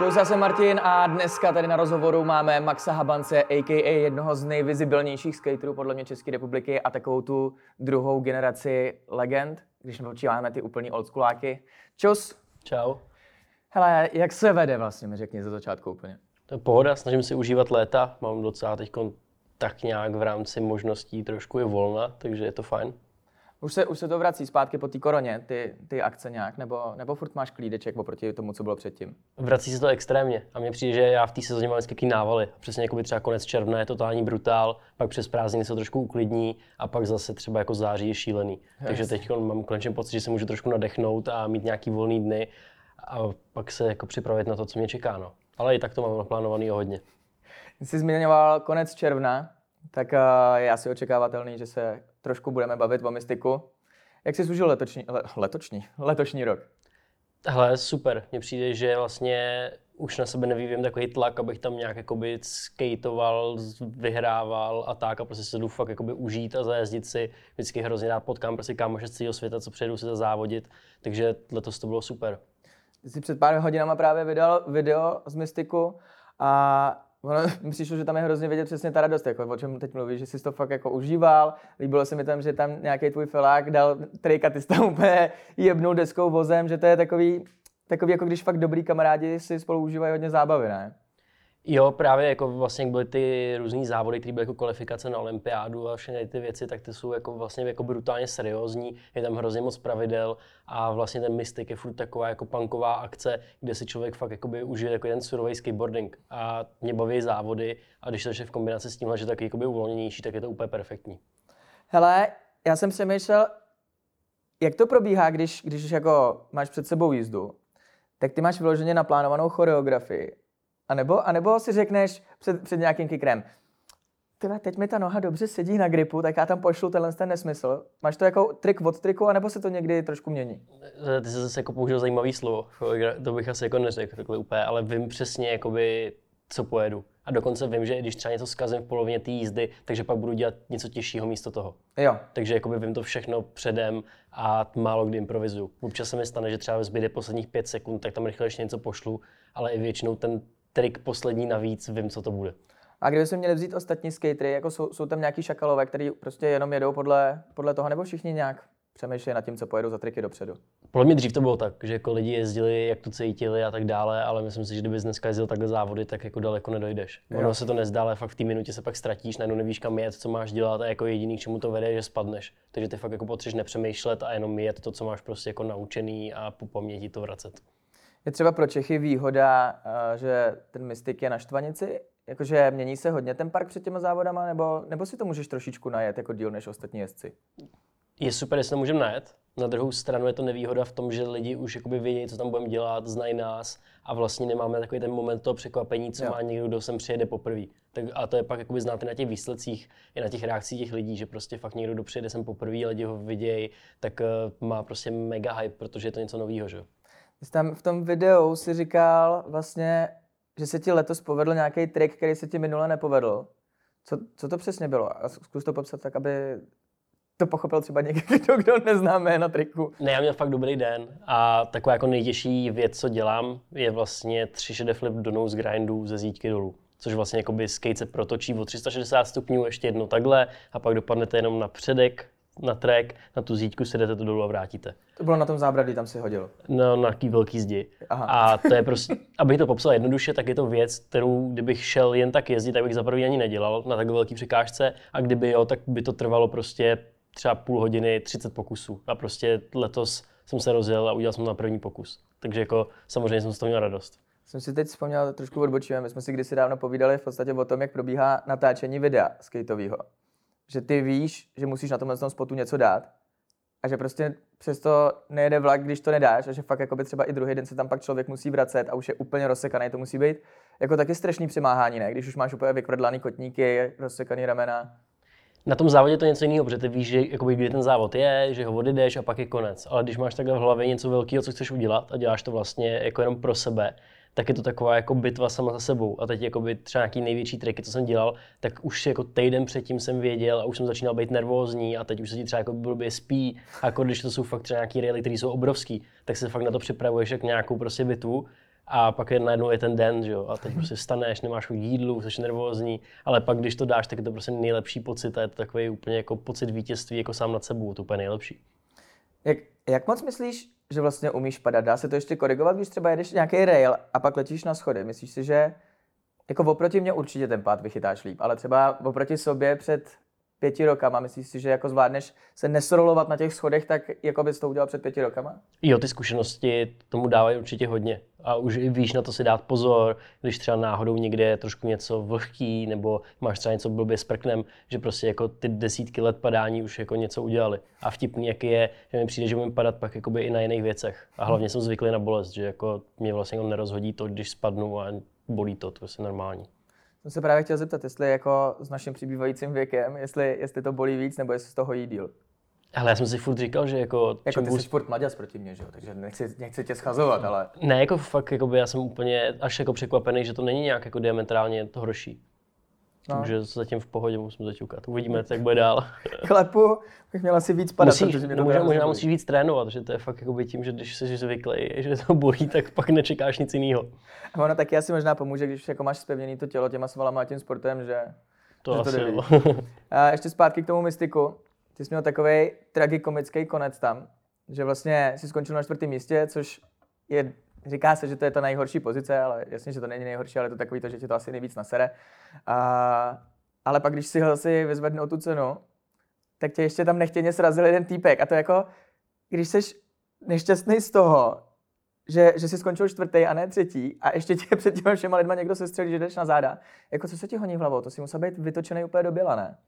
Čau, já jsem Martin a dneska tady na rozhovoru máme Maxa Habance, a.k.a. jednoho z nejvizibilnějších skaterů podle mě České republiky a takovou tu druhou generaci legend, když nepočíváme ty úplný oldschooláky. Čus. Čau. Hele, jak se vede vlastně, mi řekni za začátku úplně. To je pohoda, snažím si užívat léta, mám docela teď tak nějak v rámci možností trošku je volna, takže je to fajn. Už se, už se to vrací zpátky po té koroně, ty, ty akce nějak, nebo, nebo furt máš klídeček oproti tomu, co bylo předtím? Vrací se to extrémně a mně přijde, že já v té sezóně mám vždycky návaly. Přesně jako by třeba konec června je totální brutál, pak přes prázdniny se trošku uklidní a pak zase třeba jako září je šílený. Yes. Takže teď mám konečně pocit, že se můžu trošku nadechnout a mít nějaký volný dny a pak se jako připravit na to, co mě čeká. No. Ale i tak to mám naplánovaný hodně. Jsi zmiňoval konec června, tak uh, je asi očekávatelný, že se trošku budeme bavit o mystiku. Jak jsi služil letošní, le, letošní, letošní rok? Hele, super. Mně přijde, že vlastně už na sebe nevyvím takový tlak, abych tam nějak jakoby skateoval, vyhrával a tak a prostě se jdu fakt jakoby užít a zajezdit si. Vždycky hrozně rád potkám prostě kámoše z celého světa, co přijedou si za závodit, takže letos to bylo super. Ty jsi před pár hodinama právě vydal video z Mystiku a Ono mi přišlo, že tam je hrozně vidět přesně ta radost, jako o čem teď mluvíš, že jsi to fakt jako užíval. Líbilo se mi tam, že tam nějaký tvůj felák dal trejka, ty tam úplně jebnou deskou vozem, že to je takový, takový jako když fakt dobrý kamarádi si spolu užívají hodně zábavy, ne? Jo, právě jako vlastně byly ty různé závody, které byly jako kvalifikace na olympiádu a všechny ty věci, tak ty jsou jako vlastně jako brutálně seriózní, je tam hrozně moc pravidel a vlastně ten Mystic je furt taková jako punková akce, kde si člověk fakt jakoby užije jako ten surový skateboarding. A mě baví závody a když to je v kombinaci s tímhle, že taky jakoby uvolněnější, tak je to úplně perfektní. Hele, já jsem přemýšlel, jak to probíhá, když, když jako máš před sebou jízdu, tak ty máš vyloženě naplánovanou choreografii a nebo, a nebo si řekneš před, před nějakým kikrem, tyhle, teď mi ta noha dobře sedí na gripu, tak já tam pošlu tenhle ten nesmysl. Máš to jako trik od triku, anebo se to někdy trošku mění? Ty jsi zase jako použil zajímavý slovo, to bych asi jako neřekl takhle úplně, ale vím přesně, jakoby, co pojedu. A dokonce vím, že když třeba něco zkazím v polovině té jízdy, takže pak budu dělat něco těžšího místo toho. Jo. Takže jakoby vím to všechno předem a málo kdy improvizuju. Občas se mi stane, že třeba zbyde posledních pět sekund, tak tam rychle ještě něco pošlu, ale i většinou ten trik poslední navíc, vím, co to bude. A kdyby se měli vzít ostatní skatery, jako jsou, jsou tam nějaký šakalové, který prostě jenom jedou podle, podle toho, nebo všichni nějak přemýšlí nad tím, co pojedou za triky dopředu? Podle mě dřív to bylo tak, že jako lidi jezdili, jak to cítili a tak dále, ale myslím si, že kdybys dneska jezdil takhle závody, tak jako daleko nedojdeš. Jo. Ono se to nezdá, ale fakt v té minutě se pak ztratíš, najednou nevíš, kam jet, co máš dělat a jako jediný, k čemu to vede, že spadneš. Takže ty fakt jako potřebuješ nepřemýšlet a jenom jet to, co máš prostě jako naučený a po paměti to vracet. Je třeba pro Čechy výhoda, eh, že ten Mystik je na Štvanici, jakože mění se hodně ten park před těma závodama, nebo, nebo si to můžeš trošičku najet jako díl než ostatní jezdci? Je super, jestli to můžeme najet. Na druhou stranu je to nevýhoda v tom, že lidi už jakoby vědí, co tam budeme dělat, znají nás a vlastně nemáme takový ten moment toho překvapení, co jo. má někdo, kdo sem přijede poprvé. Tak, a to je pak jakoby znáte na těch výsledcích i na těch reakcích těch lidí, že prostě fakt někdo, kdo přijede sem poprvé, lidi ho vidějí, tak uh, má prostě mega hype, protože je to něco nového, že? Jsi tam v tom videu si říkal vlastně, že se ti letos povedl nějaký trik, který se ti minule nepovedl. Co, co to přesně bylo? A zkus to popsat tak, aby to pochopil třeba někdo, kdo nezná na triku. Ne, já měl fakt dobrý den a taková jako nejtěžší věc, co dělám, je vlastně 3 flip do nose grindu ze zítky dolů. Což vlastně jakoby skate se protočí o 360 stupňů, ještě jedno takhle a pak dopadnete jenom na předek, na track, na tu zítku si jdete to dolů a vrátíte. To bylo na tom zábradlí, tam si hodil? No, na taký velký zdi. Aha. A to je prostě, abych to popsal jednoduše, tak je to věc, kterou kdybych šel jen tak jezdit, tak bych za první ani nedělal na tak velký překážce a kdyby jo, tak by to trvalo prostě třeba půl hodiny, 30 pokusů. A prostě letos jsem se rozjel a udělal jsem na první pokus. Takže jako samozřejmě jsem z toho měl radost. Jsem si teď vzpomněl, trošku odbočíme, my jsme si kdysi dávno povídali v podstatě o tom, jak probíhá natáčení videa skateového že ty víš, že musíš na tomhle spotu něco dát a že prostě přesto nejede vlak, když to nedáš a že fakt jako by třeba i druhý den se tam pak člověk musí vracet a už je úplně rozsekaný, to musí být jako taky strašný přemáhání, ne? Když už máš úplně vykvrdlaný kotníky, rozsekaný ramena. Na tom závodě to něco jiného, protože ty víš, že jakoby, kdy ten závod je, že ho odjedeš a pak je konec. Ale když máš takhle v hlavě něco velkého, co chceš udělat a děláš to vlastně jako jenom pro sebe, tak je to taková jako bitva sama za sebou. A teď jako by třeba nějaký největší triky, co jsem dělal, tak už jako týden předtím jsem věděl a už jsem začínal být nervózní a teď už se ti třeba jako blbě spí. A jako když to jsou fakt třeba nějaký reality, které jsou obrovský, tak se fakt na to připravuješ jak nějakou prostě bitvu. a pak je najednou je ten den, že jo, a teď prostě vstaneš, nemáš chuť jídlu, jsi nervózní, ale pak když to dáš, tak je to prostě nejlepší pocit a je to takový úplně jako pocit vítězství jako sám nad sebou, to úplně nejlepší. Jak, jak moc myslíš, že vlastně umíš padat? Dá se to ještě korigovat, když třeba jedeš nějaký rail a pak letíš na schody? Myslíš si, že jako oproti mě určitě ten pád vychytáš líp, ale třeba oproti sobě před pěti rokama, myslíš si, že jako zvládneš se nesrolovat na těch schodech, tak jako bys to udělal před pěti rokama? Jo, ty zkušenosti tomu dávají určitě hodně. A už i víš na to si dát pozor, když třeba náhodou někde je trošku něco vlhký, nebo máš třeba něco blbě s prknem, že prostě jako ty desítky let padání už jako něco udělali. A vtipný, jaký je, že mi přijde, že umím padat pak jakoby i na jiných věcech. A hlavně jsem zvyklý na bolest, že jako mě vlastně nerozhodí to, když spadnu a bolí to, to je normální. Jsem se právě chtěl zeptat, jestli jako s naším přibývajícím věkem, jestli, jestli to bolí víc, nebo jestli z toho jí díl. Ale já jsem si furt říkal, že jako... Jako ty jsi furt mladěz proti mě, že jo? takže nechci, nechci tě schazovat, ale... Ne, jako fakt, jako by já jsem úplně až jako překvapený, že to není nějak jako diametrálně to horší. No. Takže zatím v pohodě musím zaťukat. Uvidíme, jak bude dál. Klepu, bych měla si víc padat. Musíš, no, možná, možná musíš víc trénovat, že to je fakt jako tím, že když jsi zvyklý, že to bolí, tak pak nečekáš nic jiného. A ono taky asi možná pomůže, když jako máš spevněný to tělo těma svalama a tím sportem, že to, že asi to a ještě zpátky k tomu mystiku. Ty jsi měl takový tragikomický konec tam, že vlastně si skončil na čtvrtém místě, což je Říká se, že to je ta nejhorší pozice, ale jasně, že to není nejhorší, ale je to takový to, že tě to asi nejvíc nasere. A, ale pak, když si si vyzvednou tu cenu, tak tě ještě tam nechtěně srazil jeden týpek. A to jako, když jsi nešťastný z toho, že, že jsi skončil čtvrtý a ne třetí a ještě tě před těma všema lidma někdo se střelí, že jdeš na záda. Jako co se ti honí hlavou? To si musel být vytočený úplně do běla, ne?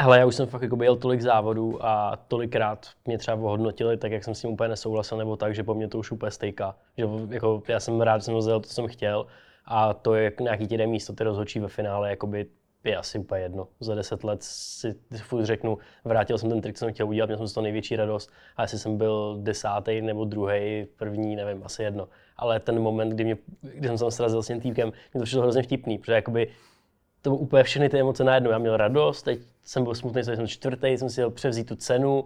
Hele, já už jsem fakt jako byl tolik závodů a tolikrát mě třeba ohodnotili, tak jak jsem s tím úplně nesouhlasil, nebo tak, že po mně to už úplně stejká. Že jako, já jsem rád, že jsem vzal to, co jsem chtěl a to je nějaký ti místo, ty rozhodčí ve finále, jakoby je asi úplně jedno. Za deset let si furt řeknu, vrátil jsem ten trik, co jsem chtěl udělat, měl jsem z toho největší radost a jestli jsem byl desátý nebo druhý, první, nevím, asi jedno. Ale ten moment, kdy, mě, kdy jsem se srazil s tím týpkem, mě to přišlo hrozně vtipný, protože jakoby to bylo úplně všechny ty emoce najednou. Já měl radost, teď jsem byl smutný, že jsem čtvrtý, jsem si jel převzít tu cenu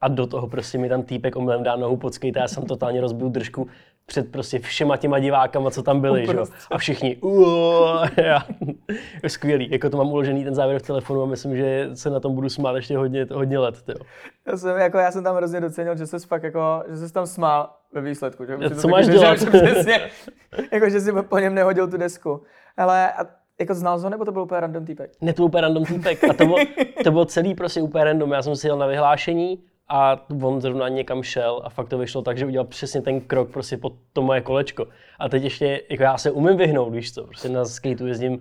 a do toho prostě mi tam týpek omylem dá nohu pod skate, já jsem totálně rozbil držku před prostě všema těma divákama, co tam byli, že? A všichni, já, skvělý, jako to mám uložený ten závěr v telefonu a myslím, že se na tom budu smát ještě hodně, hodně let, tyjo. Já jsem, jako, já jsem tam hrozně docenil, že jsi fakt jako, že tam smál ve výsledku. Že? Co máš dělat? Že, přesně, jako, že jsi po něm nehodil tu desku. Ale a jako znal ho, nebo to byl úplně random týpek? Ne, to byl úplně random týpek. A to bylo, to bylo celý prostě úplně random. Já jsem si jel na vyhlášení a on zrovna někam šel a fakt to vyšlo tak, že udělal přesně ten krok prostě pod to moje kolečko. A teď ještě, jako já se umím vyhnout, víš co, prostě na skateu jezdím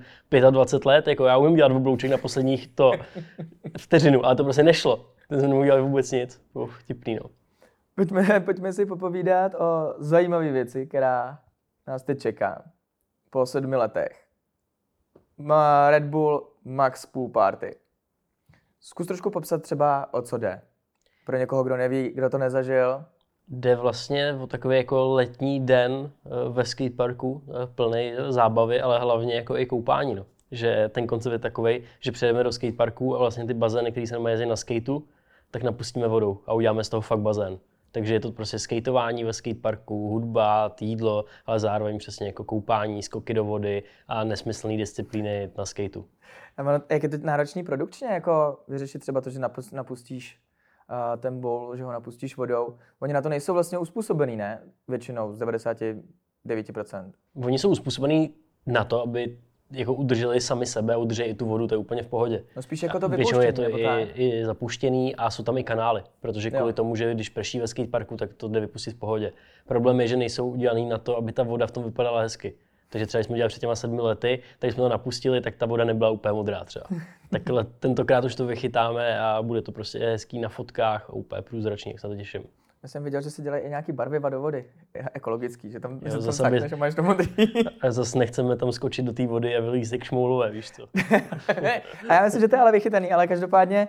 25 let, jako já umím dělat oblouček na posledních to vteřinu, ale to prostě nešlo. To jsem neudělal vůbec nic. Uf, tipný, no. Pojďme, pojďme si popovídat o zajímavé věci, která nás teď čeká po sedmi letech. Red Bull Max Pool Party. Zkus trošku popsat třeba, o co jde. Pro někoho, kdo neví, kdo to nezažil. Jde vlastně o takový jako letní den eh, ve skateparku, eh, plný zábavy, ale hlavně jako i koupání. No. Že ten koncept je takový, že přejdeme do skateparku a vlastně ty bazény, které se nemají na skateu, tak napustíme vodou a uděláme z toho fakt bazén. Takže je to prostě skateování ve skateparku, hudba, jídlo, ale zároveň přesně jako koupání, skoky do vody a nesmyslné disciplíny na skateu. A jak je to náročný produkčně, jako vyřešit třeba to, že napustíš uh, ten bowl, že ho napustíš vodou. Oni na to nejsou vlastně uspůsobený, ne? Většinou z 99%. Oni jsou uspůsobený na to, aby jako udrželi sami sebe, udrželi i tu vodu, to je úplně v pohodě. No spíš jako to Většinou je to i, i, zapuštěný a jsou tam i kanály, protože kvůli jo. tomu, že když prší ve skateparku, tak to jde vypustit v pohodě. Problém je, že nejsou udělaný na to, aby ta voda v tom vypadala hezky. Takže třeba, když jsme udělali před těma sedmi lety, tak jsme to napustili, tak ta voda nebyla úplně modrá třeba. tak tentokrát už to vychytáme a bude to prostě hezký na fotkách a úplně průzračný, jak se na to těším. Já jsem viděl, že si dělají i nějaký barviva do vody, ekologický, že tam, jo, zase tam sakne, že máš to modrý. A zase nechceme tam skočit do té vody a vylízt jak šmoulové, víš co. a já myslím, že to je ale vychytaný, ale každopádně,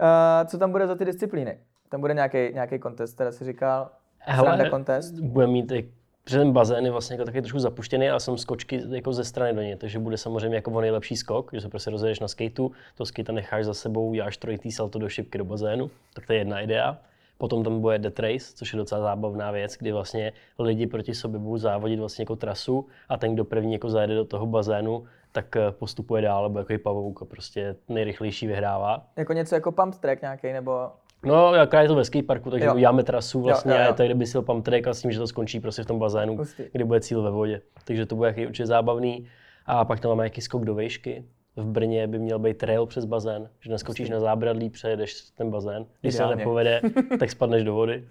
uh, co tam bude za ty disciplíny? Tam bude nějaký, nějaký kontest, který si říkal, Hele, kontest. Bude mít i protože ten bazén je vlastně jako taky trošku zapuštěný, ale jsem skočky jako ze strany do něj, takže bude samozřejmě jako nejlepší skok, že se prostě rozjedeš na skateu, to skate necháš za sebou, uděláš trojitý salto do šipky do bazénu, tak to je jedna idea. Potom tam bude Death Race, což je docela zábavná věc, kdy vlastně lidi proti sobě budou závodit vlastně jako trasu a ten, kdo první jako zajede do toho bazénu, tak eh, postupuje dál, nebo jako pavouk a prostě nejrychlejší vyhrává. Jako něco jako pump track nějaký, nebo No, jaká je to ve skateparku, takže Jo. uděláme trasu vlastně Jo, jo, jo. a je to kdyby si pump track a s tím, že to skončí prostě v tom bazénu, Hustý. kdy bude cíl ve vodě. Takže to bude jaký určitě zábavný. A pak tam máme jaký skok do výšky. V Brně by měl být trail přes bazén, že neskočíš na zábradlí, přejedeš ten bazén. Když se Ideálně. nepovede, tak spadneš do vody.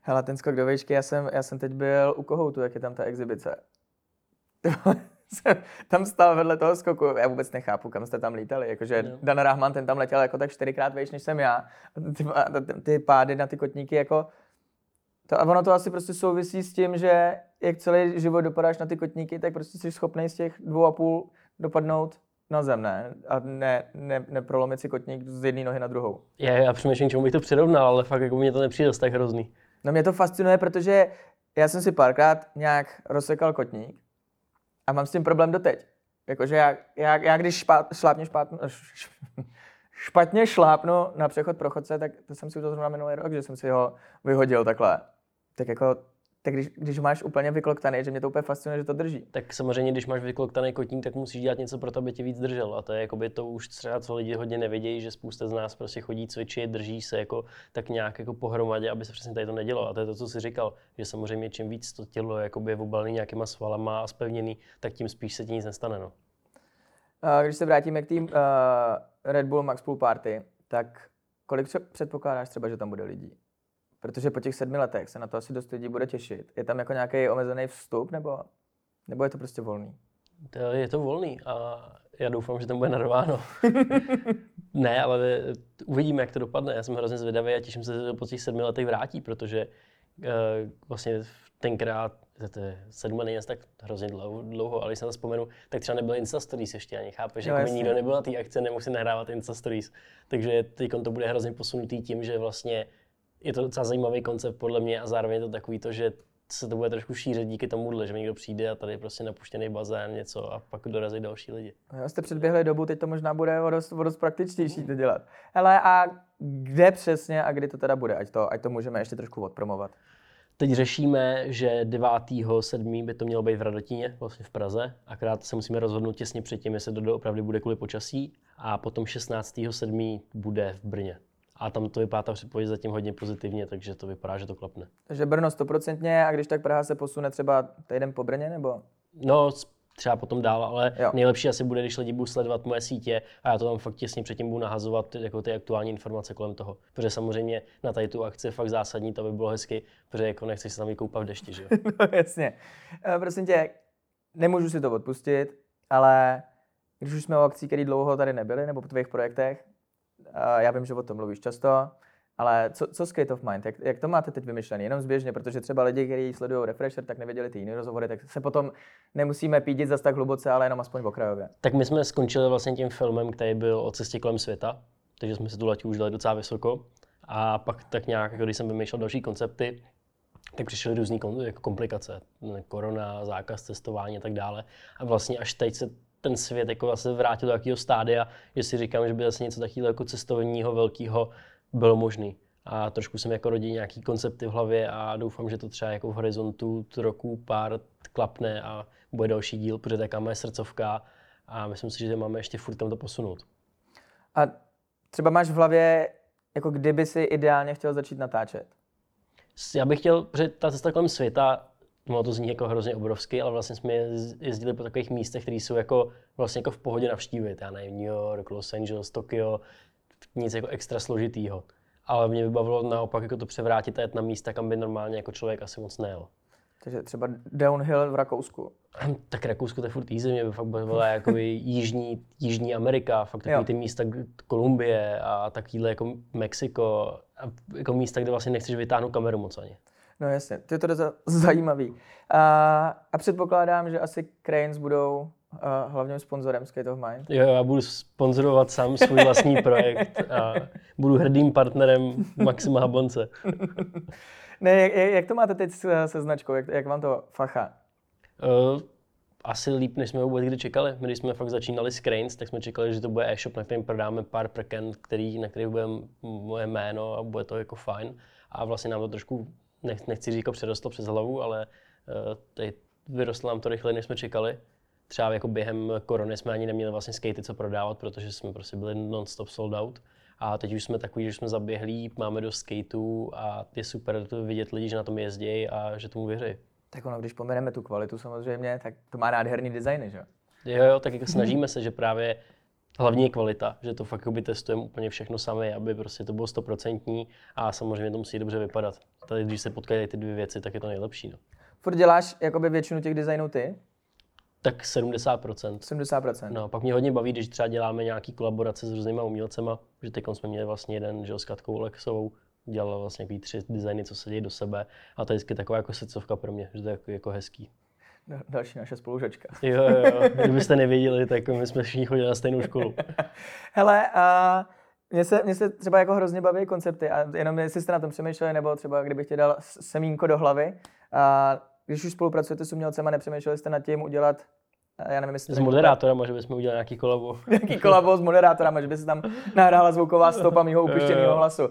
Hele, ten skok do výšky, já jsem, já jsem teď byl u Kohoutu, jak je tam ta exibice. jsem tam stál vedle toho skoku, já vůbec nechápu, kam jste tam lítali, jakože Jo. Dan Rahman, ten tam letěl jako tak čtyřikrát vejš, než jsem já. A Ty, ty, ty pády na ty kotníky, jako, to, a ono to asi prostě souvisí s tím, že jak celý život dopadáš na ty kotníky, tak prostě jsi schopný z těch dvou a půl dopadnout na zem, ne? A ne, ne, neprolomit si kotník z jedné nohy na druhou. Já, já přemýšlím, čemu bych to přirovnal, ale fakt jako mně to nepřijde tak hrozný. No mě to fascinuje, protože já jsem si párkrát nějak rozsekal kotník a mám s tím problém doteď. Jakože já, já, já když špát, šlápně špátnu, š- špatně šlápnu na přechod pro chodce, tak to jsem si udělal zrovna minulý rok, že jsem si ho vyhodil takhle. Tak jako, tak když, když máš úplně vykloktaný, že mě to úplně fascinuje, že to drží. Tak samozřejmě, když máš vykloktaný kotník, tak musíš dělat něco pro to, aby tě víc držel. A to je jakoby to už třeba, co lidi hodně nevědějí, že spousta z nás prostě chodí cvičit, drží se jako tak nějak jako pohromadě, aby se přesně tady to nedělo. A to je to, co jsi říkal, že samozřejmě čím víc to tělo jakoby je obalený nějakýma svalama a spevněný, tak tím spíš se ti nic nestane. No. A Když se vrátíme k tým uh, Red Bull Max Pool Party, tak kolik předpokládáš třeba, že tam bude lidí? Protože po těch sedmi letech se na to asi dost lidí bude těšit. Je tam jako nějaký omezený vstup, nebo, nebo je to prostě volný? To je to volný a já doufám, že tam bude narváno. ne, ale uvidíme, jak to dopadne. Já jsem hrozně zvědavý a těším se, že to po těch sedmi letech vrátí, protože uh, vlastně tenkrát, to je sedm není tak hrozně dlouho, dlouho, ale když se na to vzpomenu, tak třeba nebyl Insta Stories ještě ani, chápeš? Jo, Jako nikdo nebyl na té akci, nemusí nahrávat Insta Stories. Takže teď to bude hrozně posunutý tím, že vlastně je to docela zajímavý koncept podle mě a zároveň je to takový to, že se to bude trošku šířit díky tomuhle, že někdo přijde a tady je prostě napuštěný bazén, něco a pak dorazí další lidi. Jo, jste předběhli dobu, teď to možná bude o dost, o dost praktičtější to dělat. Hele, a kde přesně a kdy to teda bude? Ať to, ať to můžeme ještě trošku odpromovat. Teď řešíme, že 9.7. by to mělo být v Radotíně, vlastně v Praze. Akorát se musíme rozhodnout těsně předtím, jestli to opravdu bude kvůli počasí. A potom 16.7. bude v Brně. A tam to vypadá ta předpověď zatím hodně pozitivně, takže to vypadá, že to klapne. Takže Brno stoprocentně a když tak Praha se posune třeba týden po Brně, nebo? No, třeba potom dál, ale Jo. nejlepší asi bude, když lidi budou sledovat moje sítě a já to tam fakt těsně předtím budu nahazovat jako ty aktuální informace kolem toho. Protože samozřejmě na tady tu akci je fakt zásadní, to by bylo hezky, protože jako nechceš se tam vykoupat v dešti, že jo? No jasně. Eh, Prosím tě, nemůžu si to odpustit, ale když už jsme o akcí, které dlouho tady nebyly, nebo po tvých projektech, já vím, že o tom mluvíš často, ale co, co Skate of Mind, jak, jak to máte teď vymyšlené? Jenom zběžně, protože třeba lidi, kteří sledují Refresher, tak nevěděli ty jiné rozhovory, tak se potom nemusíme pídit zas tak hluboce, ale jenom aspoň okrajově. Tak my jsme skončili vlastně tím filmem, který byl o cestě kolem světa, takže jsme si tu laťku už dali docela vysoko. A pak tak nějak, jako když jsem vymýšlel další koncepty, tak přišly různé jako komplikace. Korona, zákaz cestování a tak dále. A vlastně až teď se ten svět jako zase vrátil do takového stádia, že si říkám, že by zase něco takového jako cestovního velkého bylo možný. A trošku jsem jako rodí nějaký koncepty v hlavě a doufám, že to třeba jako v horizontu roku pár klapne a bude další díl, protože taká moje srdcovka a myslím si, že máme ještě furt tam to posunout. A třeba máš v hlavě, jako kdyby si ideálně chtěl začít natáčet. Já bych chtěl, protože ta cesta kolem světa, no to zní jako hrozně obrovský, ale vlastně jsme jez- jezdili po takových místech, které jsou jako vlastně jako v pohodě navštívit. Já nevím, New York, Los Angeles, Tokio, nic jako extra složitýho. Ale mě by bavilo naopak jako to převrátit a jet na místa, kam by normálně jako člověk asi moc nejel. Takže třeba downhill v Rakousku. Tak Rakousko to je furt easy, mě by fakt bavila jako jižní, jižní Amerika, fakt takový Jo. ty místa, Kolumbie a takovýhle jako Mexiko, a jako místa, kde vlastně nechceš vytáhnout kameru moc ani. No jasně, to je to za- zajímavý. A, a předpokládám, že asi Cranes budou uh, hlavním sponzorem Skate of Mind. Jo, já budu sponzorovat sám svůj vlastní projekt a budu hrdým partnerem Maxima Habonce. Ne, jak, jak- to máte teď se, se značkou, jak, jak vám to facha? Uh, asi líp, než jsme vůbec kdy čekali. My, když jsme fakt začínali s Cranes, tak jsme čekali, že to bude e-shop, na kterém prodáme pár prken, který, na kterých bude moje jméno a bude to jako fajn. A vlastně nám to trošku, nech, nechci říct, jako přerostlo přes hlavu, ale uh, tady vyrostlo nám to rychleji, než jsme čekali. Třeba jako během korony jsme ani neměli vlastně skatey co prodávat, protože jsme prostě byli non-stop sold out. A teď už jsme takový, že jsme zaběhlí, máme do skateů a je super to vidět lidi, že na tom jezdí a že tomu věří. Tak ono, když pomeneme tu kvalitu samozřejmě, tak to má nádherný designy, že jo? Jo, tak jako snažíme se, že právě hlavní je kvalita, že to fakt by testujeme úplně všechno sami, aby prostě to bylo stoprocentní a samozřejmě to musí dobře vypadat. Tady, když se potkají ty dvě věci, tak je to nejlepší. No. Furt děláš jakoby většinu těch designů ty? Tak 70%. 70%. No, pak mě hodně baví, když třeba děláme nějaký kolaborace s různýma umělcema, že teď jsme měli vlastně jeden, že s Katkou Lexovou, dělala vlastně tři designy, co se dějí do sebe. A to je vždycky taková jako srdcovka pro mě, že to je jako, jako hezký. Další naše spolužačka. Jo, jo, kdybyste nevěděli, tak my jsme všichni chodili na stejnou školu. Hele, a mně se, mě se třeba jako hrozně baví koncepty a jenom jestli jste na tom přemýšleli, nebo třeba kdybych ti dal semínko do hlavy, a když už spolupracujete s umělcema, nepřemýšleli jste nad tím udělat já nevím, jestli... S moderátorem, že bychom udělali nějaký kolabo. nějaký kolabo s moderátorem, že by se tam nahrála zvuková stopa mého upuštěného hlasu.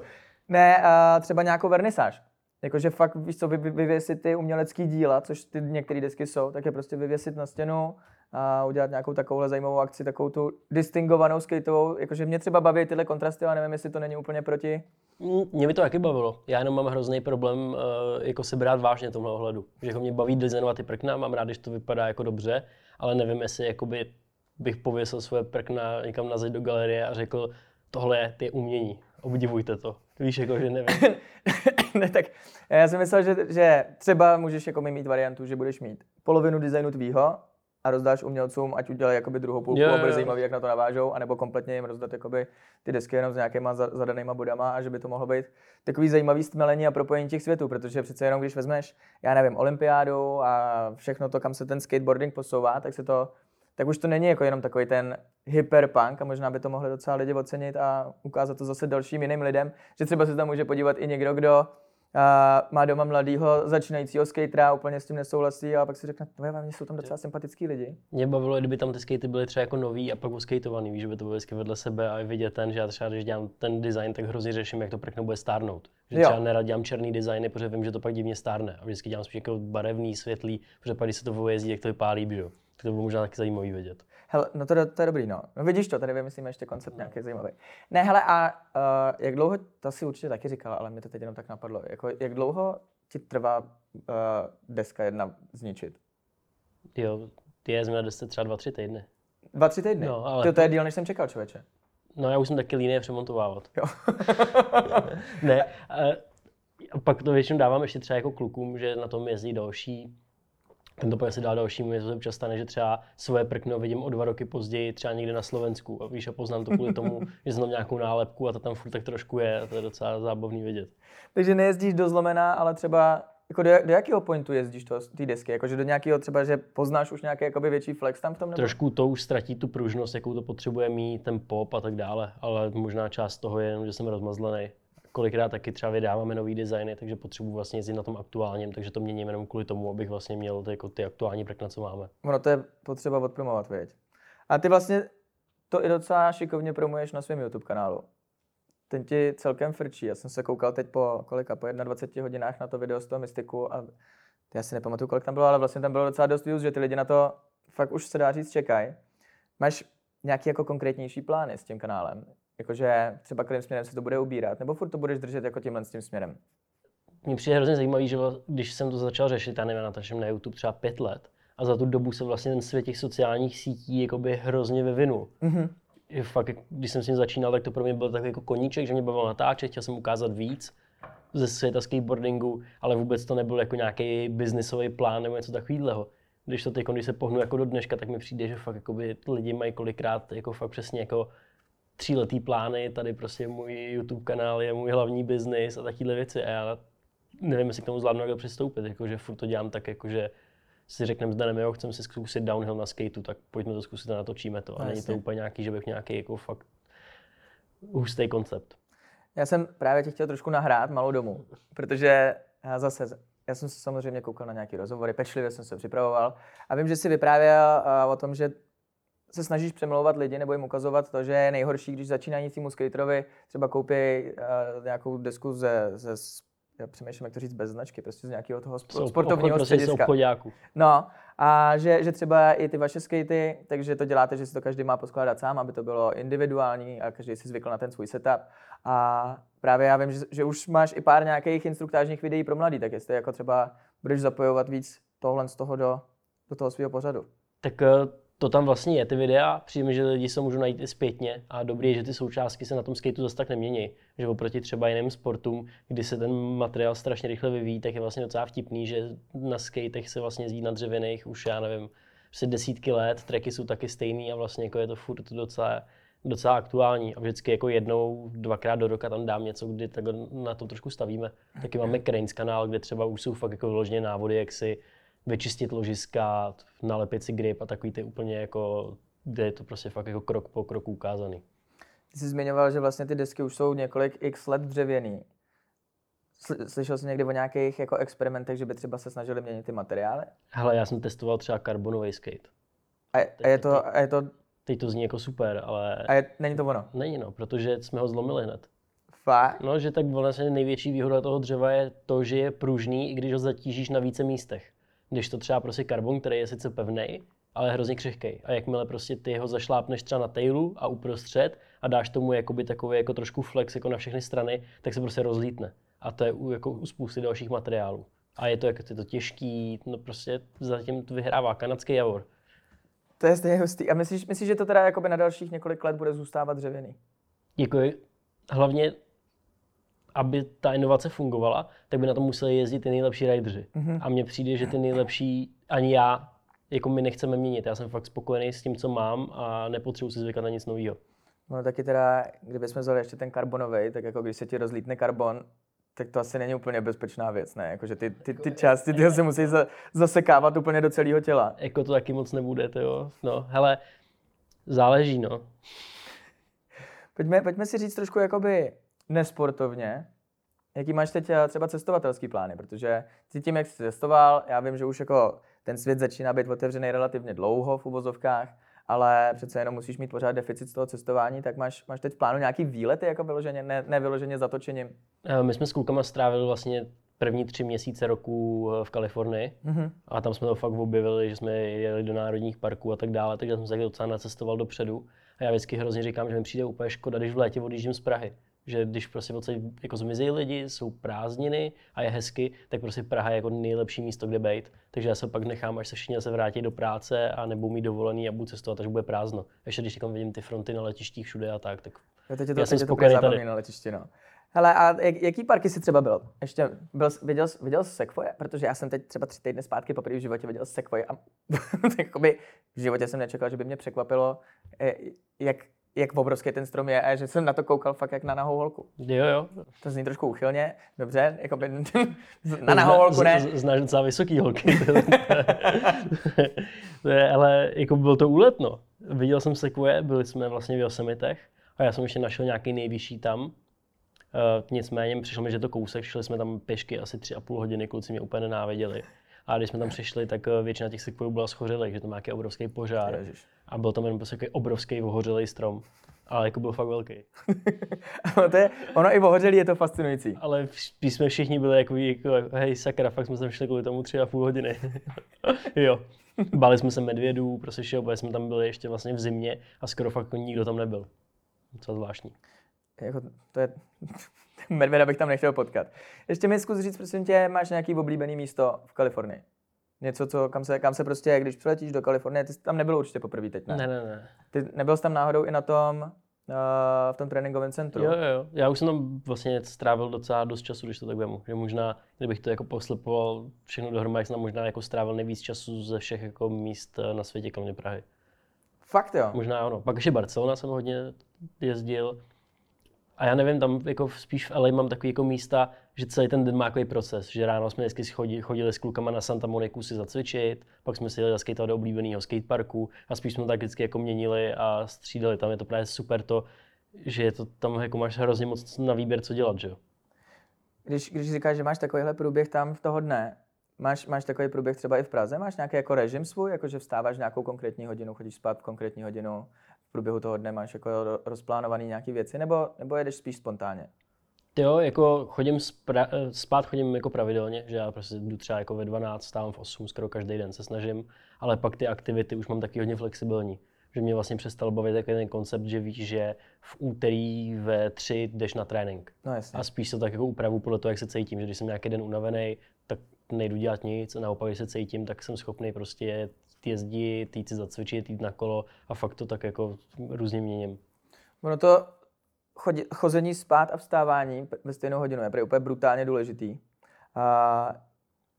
Ne, a třeba nějakou vernisáž. Jakože fakt, víš co, vy, vy, vyvěsit ty umělecký díla, což ty některé desky jsou, tak je prostě vyvěsit na stěnu a udělat nějakou takovou zajímavou akci, takovou tu distingovanou skateovou. Jakože mě třeba baví tyhle kontrasty, ale nevím, jestli to není úplně proti. Mm, mě by to taky bavilo. Já jenom mám hrozný problém uh, jako se brát vážně tomhle ohledu. Že jako mě baví designovat ty prkna, mám rád, když to vypadá jako dobře, ale nevím, jestli jakoby bych pověsil svoje prkna někam na zeď do galerie a řekl, tohle je, ty umění, obdivujte to. Víš, jako, že nevím. ne, tak já jsem myslel, že, že třeba můžeš jako mít variantu, že budeš mít polovinu designu tvýho a rozdáš umělcům, ať udělají jakoby druhou půlku jo, a bude zajímavý, jak na to navážou, anebo kompletně jim rozdat jakoby ty desky jenom s nějakýma zadanýma bodama a že by to mohlo být takový zajímavý stmelení a propojení těch světů, protože přece jenom když vezmeš, já nevím, olympiádu a všechno to, kam se ten skateboarding posouvá, tak se to tak už to není jako jenom takový ten hyperpunk a možná by to mohli docela lidi ocenit a ukázat to zase dalším jiným lidem, že třeba se tam může podívat i někdo, kdo a má doma mladýho začínajícího skatera, úplně s tím nesouhlasí a pak si řekne, no vám jsou tam docela sympatický lidi. Mě bavilo, kdyby tam ty skatey byly třeba jako nový a pak uskatovaný, víš, že by to bylo vždycky vedle sebe a vidět ten, že já třeba když dělám ten design, tak hrozně řeším, jak to prkno bude stárnout. Že třeba nerad dělám černý designy, protože vím, že to pak divně stárne. A vždycky dělám spíš jako barevný, světlý, protože pak když se to vojezdí, jak to vypadá líp, jo. To bylo možná taky zajímavý vidět. Hele, no to, to je dobrý, no. no. vidíš to, tady vymyslíme ještě koncept no. nějaký zajímavý. Ne, hele, a uh, jak dlouho, to si určitě taky říkal, ale mě to teď jenom tak napadlo, jako, jak dlouho ti trvá uh, deska jedna zničit? Jo, ty je změna desce třeba dva, tři týdny. Dva, tři týdny? No, ale... to, to je díl, než jsem čekal, člověče. No já už jsem taky líný přemontovávat. Jo. ne, a pak to většinou dávám ještě třeba jako klukům, že na tom jezdí další ten to si dál dalšímu, je to občas stane, že třeba svoje prkno vidím o dva roky později, třeba někde na Slovensku a víš, a poznám to kvůli tomu, že znám nějakou nálepku a to tam furt tak trošku je a to je docela zábavný vidět. Takže nejezdíš do zlomená, ale třeba jako do, do jakého pointu jezdíš to, ty desky? Jakože do nějakého třeba, že poznáš už nějaký jakoby větší flex tam v tom? Nebo? Trošku to už ztratí tu pružnost, jakou to potřebuje mít, ten pop a tak dále, ale možná část toho je jenom, že jsem rozmazlený kolikrát taky třeba vydáváme nový designy, takže potřebuji vlastně jezdit na tom aktuálním, takže to měním jenom kvůli tomu, abych vlastně měl ty, jako ty aktuální prkna, co máme. Ono to je potřeba odpromovat, věď. A ty vlastně to i docela šikovně promuješ na svém YouTube kanálu. Ten ti celkem frčí. Já jsem se koukal teď po kolika, po 21 hodinách na to video z toho Mystiku a já si nepamatuju, kolik tam bylo, ale vlastně tam bylo docela dost views, že ty lidi na to fakt už se dá říct čekají. Máš nějaký jako konkrétnější plány s tím kanálem? Jakože třeba kterým směrem se to bude ubírat, nebo furt to budeš držet jako tímhle s tím směrem? Mně přijde hrozně zajímavý, že když jsem to začal řešit, já nevím, natáčím na YouTube třeba pět let, a za tu dobu se vlastně ten svět těch sociálních sítí jakoby hrozně vyvinul. Mm-hmm. Fakt, když jsem s tím začínal, tak to pro mě byl takový jako koníček, že mě bavilo natáčet, chtěl jsem ukázat víc ze světa skateboardingu, ale vůbec to nebyl jako nějaký biznisový plán nebo něco takového. Když to teď, když se pohnu jako do dneška, tak mi přijde, že fakt lidi mají kolikrát jako fakt přesně jako tříletý plány, tady prostě můj YouTube kanál je můj hlavní biznis a takovéhle věci. A já nevím, jestli k tomu zvládnu jak přistoupit, jakože furt to dělám tak, jakože si řekneme s Danem, jo, chceme si zkusit downhill na skateu, tak pojďme to zkusit a natočíme to. A no, není to úplně nějaký, že bych nějaký jako fakt hustý koncept. Já jsem právě tě chtěl trošku nahrát malou domů, protože já zase já jsem se samozřejmě koukal na nějaké rozhovory, pečlivě jsem se připravoval a vím, že si vyprávěl uh, o tom, že se snažíš přemlouvat lidi nebo jim ukazovat to, že je nejhorší, když začínají týmu skaterovi, třeba koupí uh, nějakou desku ze, ze já přemýšlím, jak to říct bez značky, prostě z nějakého toho spo- sportovního prostě střediska. No, a že, že třeba i ty vaše skatey, takže to děláte, že si to každý má poskládat sám, aby to bylo individuální a každý si zvykl na ten svůj setup. A právě já vím, že, že už máš i pár nějakých instruktážních videí pro mladý, tak jestli jako třeba budeš zapojovat víc tohle z toho do, do toho svého pořadu. Tak eh, to tam vlastně je, ty videa, přijde že lidi se můžou najít i zpětně a dobrý je, že ty součástky se na tom skateu zase tak nemění. Že oproti třeba jiným sportům, kdy se ten materiál strašně rychle vyvíjí, tak je vlastně docela vtipný, že na skatech se vlastně jezdí na dřevěných už, já nevím, prostě desítky let, treky jsou taky stejný a vlastně jako je to furt docela, docela aktuální. A vždycky jako jednou, dvakrát do roka tam dám něco, kdy tak na to trošku stavíme. Taky máme Cranes kanál, kde třeba už jsou fakt jako vyloženě návody, jak si vyčistit ložiska, nalepit si grip a takový ty úplně jako, kde je to prostě fakt jako krok po kroku ukázaný. Ty jsi zmiňoval, že vlastně ty desky už jsou několik x let dřevěný. Slyšel jsi někdy o nějakých jako experimentech, že by třeba se snažili měnit ty materiály? Hele, já jsem testoval třeba karbonový skate. A, je, a je to, a je to... Teď to zní jako super, ale... A je, není to ono? Není no, protože jsme ho zlomili hned. Fakt? No, že tak vlastně největší výhoda toho dřeva je to, že je pružný, i když ho zatížíš na více místech. Když to třeba prostě karbon, který je sice pevný, ale hrozně křehký. A jakmile prostě ty ho zašlápneš třeba na tailu a uprostřed a dáš tomu jakoby takový jako trošku flex jako na všechny strany, tak se prostě rozlítne. A to je u, jako u spousty dalších materiálů. A je to, jako, je to těžký, no prostě zatím to vyhrává kanadský javor. To je stejně hustý. A myslíš, myslíš, že to teda jakoby na dalších několik let bude zůstávat dřevěný? Děkuji. Hlavně aby ta inovace fungovala, tak by na to museli jezdit ty nejlepší rideři. Mm-hmm. A mně přijde, že ty nejlepší ani já, jako my nechceme měnit. Já jsem fakt spokojený s tím, co mám a nepotřebuji si zvykat na nic nového. No taky teda, kdybychom vzali ještě ten karbonový, tak jako když se ti rozlítne karbon, tak to asi není úplně bezpečná věc, ne? Jakože ty, ty, ty části ty se musí za, zasekávat úplně do celého těla. Jako to taky moc nebude, to jo. No, hele, záleží, no. Pojďme, pojďme si říct trošku jakoby nesportovně, jaký máš teď eh, třeba cestovatelský plány, protože ty tím, jak jsi cestoval, já vím, že už jako ten svět začíná být otevřený relativně dlouho v uvozovkách, ale přece jenom musíš mít pořád deficit z toho cestování, tak máš, máš teď v plánu nějaký výlety jako vyloženě, ne, ne vyloženě zatočením? Eh, my jsme s klukama strávili vlastně první tři měsíce roku eh, v Kalifornii mm-hmm. a tam jsme to fakt objevili, že jsme jeli do národních parků a tak dále, takže jsem se docela nacestoval dopředu. A já vždycky hrozně říkám, že mi přijde úplně škoda, když v létě odjíždím z Prahy že když prostě odsaď jako zmizí lidi, jsou prázdniny a je hezky, tak prostě Praha je jako nejlepší místo, kde být. Takže já se pak nechám, až se všichni se vrátí do práce a nebudou mít dovolený a budu cestovat, až bude prázdno. Ještě když tam vidím ty fronty na letištích všude a tak, tak jo, teď je to, já jsem spokojený tady. na letišti, no. Hele, a jak, jaký parky jsi třeba byl? Ještě byl, viděl, viděl jsi Sequoia? Protože já jsem teď třeba tři týdny zpátky poprvé v životě viděl Sequoia a jakoby v životě jsem nečekal, že by mě překvapilo, eh, jak jak obrovský ten strom je a že jsem na to koukal fakt jak na nahou holku. Jo, jo. To zní trošku uchylně, dobře, jako by na nahou holku ne. Znáš docela vysoký holky. to je, ale jako byl to úlet, no. Viděl jsem sekvoje, byli jsme vlastně v Yosemitech a já jsem ještě našel nějaký nejvyšší tam. Uh, nicméně přišlo mi, že to kousek, šli jsme tam pěšky asi tři a půl hodiny, kluci mě úplně nenáviděli. A když jsme tam přišli, tak eh, většina těch sekvojů byla schořelých, že to má nějaký obrovský požár. Ježiš. A byl tam jenom prostě obrovský ohořelý strom. Ale jako byl fakt velký. to je, ono i ohořelý je to fascinující. Ale když jsme všichni byli jako, jako hej sakra, fakt jsme tam šli kvůli tomu tři a půl hodiny. jo. Bali jsme se medvědů, prostě šel, protože jsme tam byli ještě vlastně v zimě a skoro fakt nikdo tam nebyl. Docela zvláštní. Jako, to je, medvěda bych tam nechtěl potkat. Ještě mi zkus říct, prosím tě, máš nějaký oblíbený místo v Kalifornii? Něco, co, kam, se, kam se prostě, když přiletíš do Kalifornie, ty jsi tam nebyl určitě poprvé teď, ne? Ne, ne, ne. Ty nebyl jsi tam náhodou i na tom, uh, v tom tréninkovém centru? Jo, jo, já už jsem tam vlastně strávil docela dost času, když to tak vemu. Že možná, kdybych to jako poslepoval všechno dohromady, jsem možná jako strávil nejvíc času ze všech jako míst eh, na světě, kromě Prahy. Fakt jo? Možná ano. Pak ještě Barcelona jsem hodně jezdil. A já nevím, tam jako spíš v LA mám takový jako místa, že celý ten den má takový proces, že ráno jsme vždycky chodili, chodili s klukama na Santa Moniku si zacvičit, pak jsme si jeli zaskateovat do oblíbeného skateparku a spíš jsme tak vždycky jako měnili a střídali. Tam je to právě super to, že je to, tam jako máš hrozně moc na výběr, co dělat, že jo. když, když říkáš, že máš takovýhle průběh tam v toho dne, máš, máš takový průběh třeba i v Praze? Máš nějaký jako režim svůj, jako že vstáváš nějakou konkrétní hodinu, chodíš spát v konkrétní hodinu, průběhu toho dne máš jako ro- rozplánovaný nějaké věci, nebo, nebo jedeš spíš spontánně? Jo, jako chodím spra- eh, spát chodím jako pravidelně, že já prostě jdu třeba jako ve 12, stávám v 8, skoro každý den se snažím, ale pak ty aktivity už mám taky hodně flexibilní. Že mě vlastně přestal bavit takový ten koncept, že víš, že v úterý ve 3 jdeš na trénink. No jasně. A spíš to tak jako upravu podle toho, jak se cítím, že když jsem nějaký den unavený, tak nejdu dělat nic, a naopak, když se cítím, tak jsem schopný prostě jezdit, jít si zacvičit, jít na kolo a fakt to tak jako různě měním. Ono to chodí, chození spát a vstávání ve stejnou hodinu je úplně brutálně důležitý. A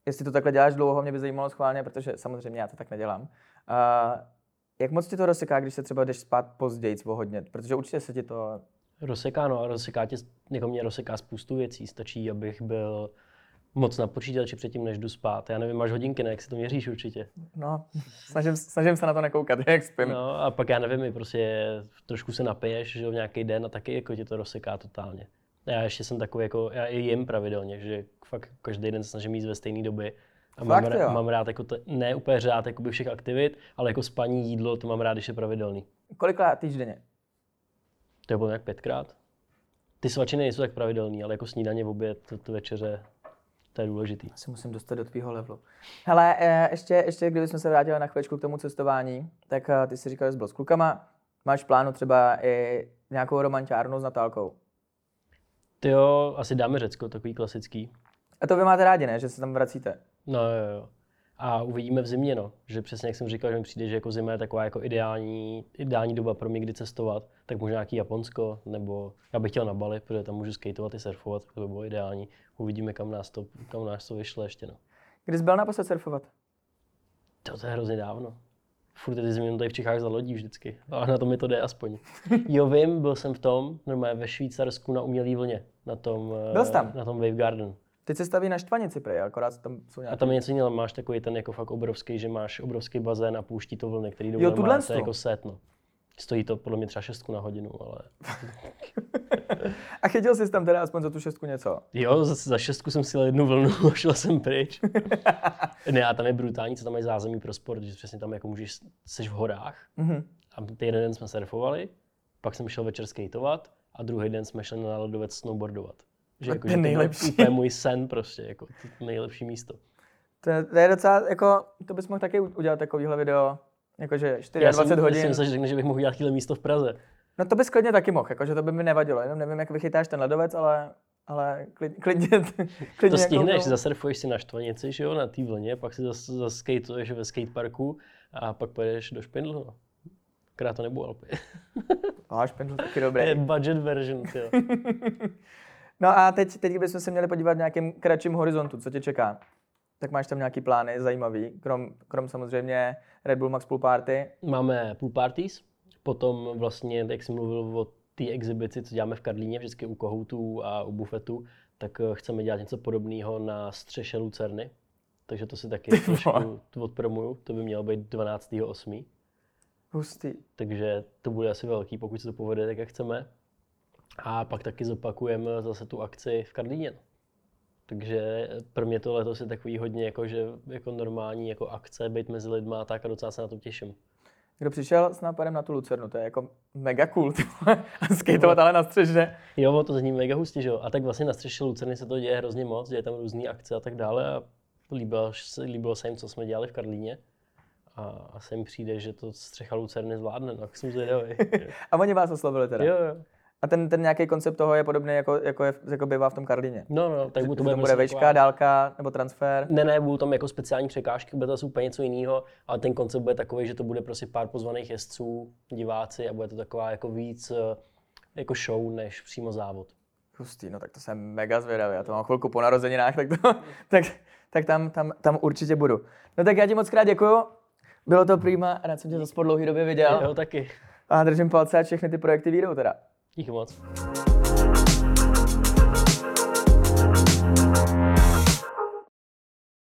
jestli to takhle děláš dlouho, mě by zajímalo schválně, protože samozřejmě já to tak nedělám. A jak moc ti to rozseká, když se třeba jdeš spát později o hodně? Protože určitě se ti to... Rozseká, no a rozseká tě, jako mě rozseká spoustu věcí. Stačí, abych byl moc na počítači předtím, než jdu spát. Já nevím, máš hodinky, ne? Jak si to měříš určitě? No, snažím, snažím se na to nekoukat, jak spím. No a pak já nevím, i prostě trošku se napiješ, že jo, v nějaký den a taky jako tě to rozseká totálně. Já ještě jsem takový, jako, já i jim pravidelně, že fakt každý den se snažím jíst ve stejné době. A mám, Fakt, rád, mám rád, jako to, ne úplně rád jakoby všech aktivit, ale jako spaní, jídlo, to mám rád, když je pravidelný. Kolikrát týždenně? To je bylo nějak pětkrát. Ty svačiny nejsou tak pravidelný, ale jako snídaně, oběd, to, to večeře, to je důležitý. Asi musím dostat do tvýho levelu. Hele, eh, ještě, ještě kdybychom se vrátili na chvíličku k tomu cestování, tak eh, ty si říkal, že jsi byl s klukama, máš plánu třeba i nějakou romantiárnu s Natálkou. Ty jo, asi dáme Řecko, takový klasický. A to vy máte rádi, ne? Že se tam vracíte. No jo, jo. A uvidíme v zimě, no. Že přesně jak jsem říkal, že mi přijde, že jako zima je taková jako ideální, ideální doba pro mě, kdy cestovat, tak možná nějaký Japonsko, nebo já bych chtěl na Bali, protože tam můžu skateovat i surfovat, to by bylo ideální. Uvidíme, kam nás to, kam nás to vyšle ještě, no. Kdy jsi byl naposled surfovat? To, to je hrozně dávno. Furt ty zimě tady v Čechách za lodí vždycky, ale na to mi to jde aspoň. Jo, vím, byl jsem v tom, normálně ve Švýcarsku na umělý vlně, na tom, Byl eh, tam? na tom Wave Garden. Teď se staví na Štvanici, prej, akorát tam jsou A nějaké... tam je něco jiného, máš takový ten jako fakt obrovský, že máš obrovský bazén a pouští to vlny, který jdou Jo, tu. jako set, no. Stojí to podle mě třeba šestku na hodinu, ale A chytil jsi tam teda aspoň za tu šestku něco? jo, za, za šestku jsem si jednu vlnu a šel jsem pryč. ne, a tam je brutální, co tam je zázemí pro sport, že přesně tam jako můžeš, jsi v horách Mhm. a ten jeden den jsme surfovali, pak jsem šel večer skateovat a druhý den jsme šli na ledovec snowboardovat. Že, jako, to je že to byl nejlepší. úplně můj sen prostě, jako to nejlepší místo. To, je- to je docela, jako, to bys mohl taky udělat takovýhle video, jakože 24 Já jsem, hodin. jsem myslel, že řekne, že bych mohl udělat takhle místo v Praze. No to bys klidně taky mohl, jakože to by mi nevadilo, jenom nevím, jak vychytáš ten ledovec, ale, ale klidně, klidně, klidně To stihneš, nějakou- zasurfuješ si na štvanici, že jo, na té vlně, pak si zas, zaskejtuješ ve skateparku a pak pojedeš do Špindlu. No. Krát to nebudu Alpy. No, špindl taky To je dobrý. budget version, jo. No a teď, teď bychom se měli podívat v nějakém kratším horizontu, co tě čeká. Tak máš tam nějaký plány zajímavý, krom, krom samozřejmě Red Bull Max Pool Party. Máme pool parties, potom vlastně, jak jsem mluvil o té exibici, co děláme v Karlíně, vždycky u kohoutů a u bufetu, tak eh, chceme dělat něco podobného na střeše Lucerny. Takže to si taky trošku odpromuju, to by mělo být 12.8. Hustý. takže to bude asi velký, pokud se to povede tak, jak chceme. A pak taky zopakujeme zase tu akci v Karlíně. Takže pro mě to letos je takový hodně jako, že, jako normální jako akce, být mezi lidma a tak a docela se na to těším. Kdo přišel s nápadem na tu Lucernu, to je jako mega cool. A skateovat ale na střeže. Jo, to zní mega hustě, že jo. A tak vlastně na střeše Lucerny se to děje hrozně moc, děje tam různé akce a tak dále a líbilo, se- líbilo se jim, co jsme dělali v Karlíně. A asi jim přijde, že to střecha Lucerny zvládne, no, tak jsem zvědavý. A oni vás oslovili teda. jo, jo. A ten, ten nějaký koncept toho je podobný, jako, jako, je, jako bývá v tom Karlíně. No, no, tak Že- to bude, bude vejška, taková- dálka nebo transfer. Ne, ne, budou tam jako speciální překážky, bude to zase úplně něco jiného, ale ten koncept bude takový, že to bude prostě pár pozvaných jezdců, diváci a bude to taková jako víc eh, jako show, než přímo závod. Hustý, no tak to jsem mega zvědavý. Já to mám chvilku po narozeninách, tak, to, tak, tak tam, tam, tam určitě budu. No tak já ti moc krát děkuju. Bylo to prima, rád jsem tě zase po dlouhé době viděl. Jo, taky. A držím palce, ať všechny ty projekty výjdou teda. Díky moc.